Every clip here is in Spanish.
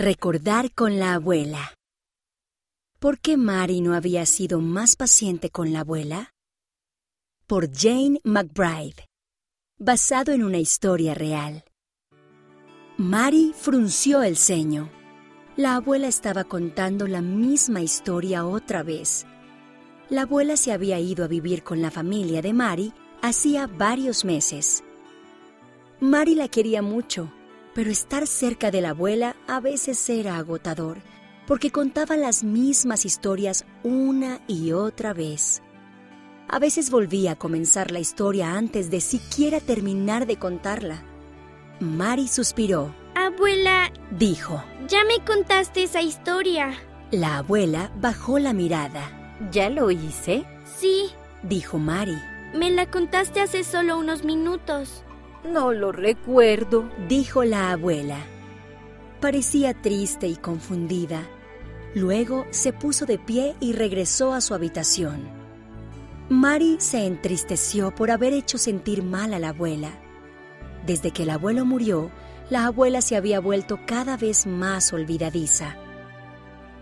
Recordar con la abuela. ¿Por qué Mary no había sido más paciente con la abuela? Por Jane McBride. Basado en una historia real. Mary frunció el ceño. La abuela estaba contando la misma historia otra vez. La abuela se había ido a vivir con la familia de Mary hacía varios meses. Mary la quería mucho pero estar cerca de la abuela a veces era agotador, porque contaba las mismas historias una y otra vez. A veces volvía a comenzar la historia antes de siquiera terminar de contarla. Mari suspiró. Abuela, dijo. Ya me contaste esa historia. La abuela bajó la mirada. ¿Ya lo hice? Sí, dijo Mari. Me la contaste hace solo unos minutos. No lo recuerdo, dijo la abuela. Parecía triste y confundida. Luego se puso de pie y regresó a su habitación. Mary se entristeció por haber hecho sentir mal a la abuela. Desde que el abuelo murió, la abuela se había vuelto cada vez más olvidadiza.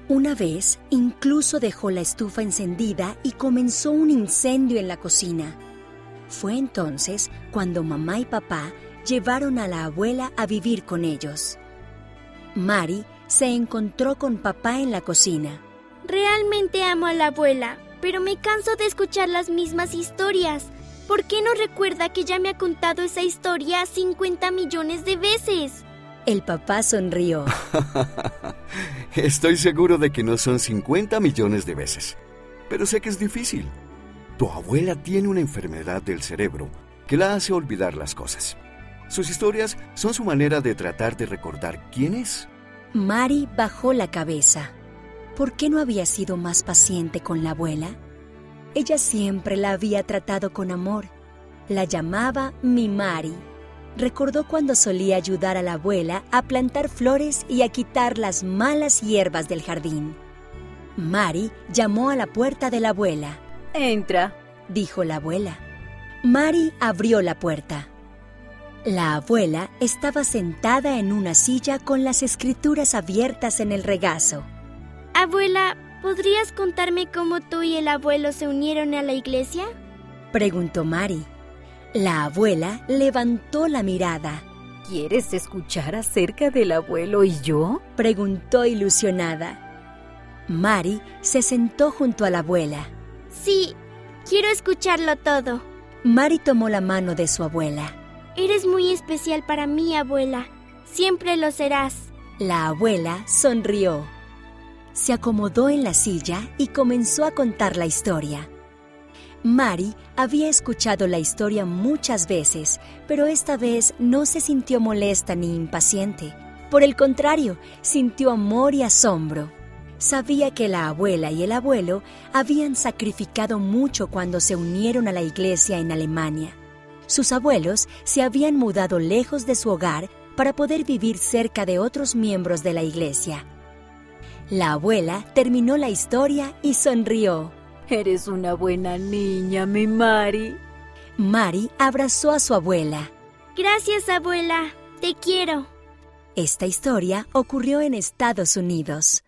Una vez incluso dejó la estufa encendida y comenzó un incendio en la cocina. Fue entonces cuando mamá y papá llevaron a la abuela a vivir con ellos. Mari se encontró con papá en la cocina. Realmente amo a la abuela, pero me canso de escuchar las mismas historias. ¿Por qué no recuerda que ya me ha contado esa historia 50 millones de veces? El papá sonrió. Estoy seguro de que no son 50 millones de veces, pero sé que es difícil. Tu abuela tiene una enfermedad del cerebro que la hace olvidar las cosas. Sus historias son su manera de tratar de recordar quién es. Mari bajó la cabeza. ¿Por qué no había sido más paciente con la abuela? Ella siempre la había tratado con amor. La llamaba mi Mari. Recordó cuando solía ayudar a la abuela a plantar flores y a quitar las malas hierbas del jardín. Mari llamó a la puerta de la abuela. Entra, dijo la abuela. Mari abrió la puerta. La abuela estaba sentada en una silla con las escrituras abiertas en el regazo. Abuela, ¿podrías contarme cómo tú y el abuelo se unieron a la iglesia? Preguntó Mari. La abuela levantó la mirada. ¿Quieres escuchar acerca del abuelo y yo? Preguntó ilusionada. Mari se sentó junto a la abuela. Sí, quiero escucharlo todo. Mari tomó la mano de su abuela. Eres muy especial para mí, abuela. Siempre lo serás. La abuela sonrió. Se acomodó en la silla y comenzó a contar la historia. Mari había escuchado la historia muchas veces, pero esta vez no se sintió molesta ni impaciente. Por el contrario, sintió amor y asombro. Sabía que la abuela y el abuelo habían sacrificado mucho cuando se unieron a la iglesia en Alemania. Sus abuelos se habían mudado lejos de su hogar para poder vivir cerca de otros miembros de la iglesia. La abuela terminó la historia y sonrió. Eres una buena niña, mi Mari. Mari abrazó a su abuela. Gracias, abuela. Te quiero. Esta historia ocurrió en Estados Unidos.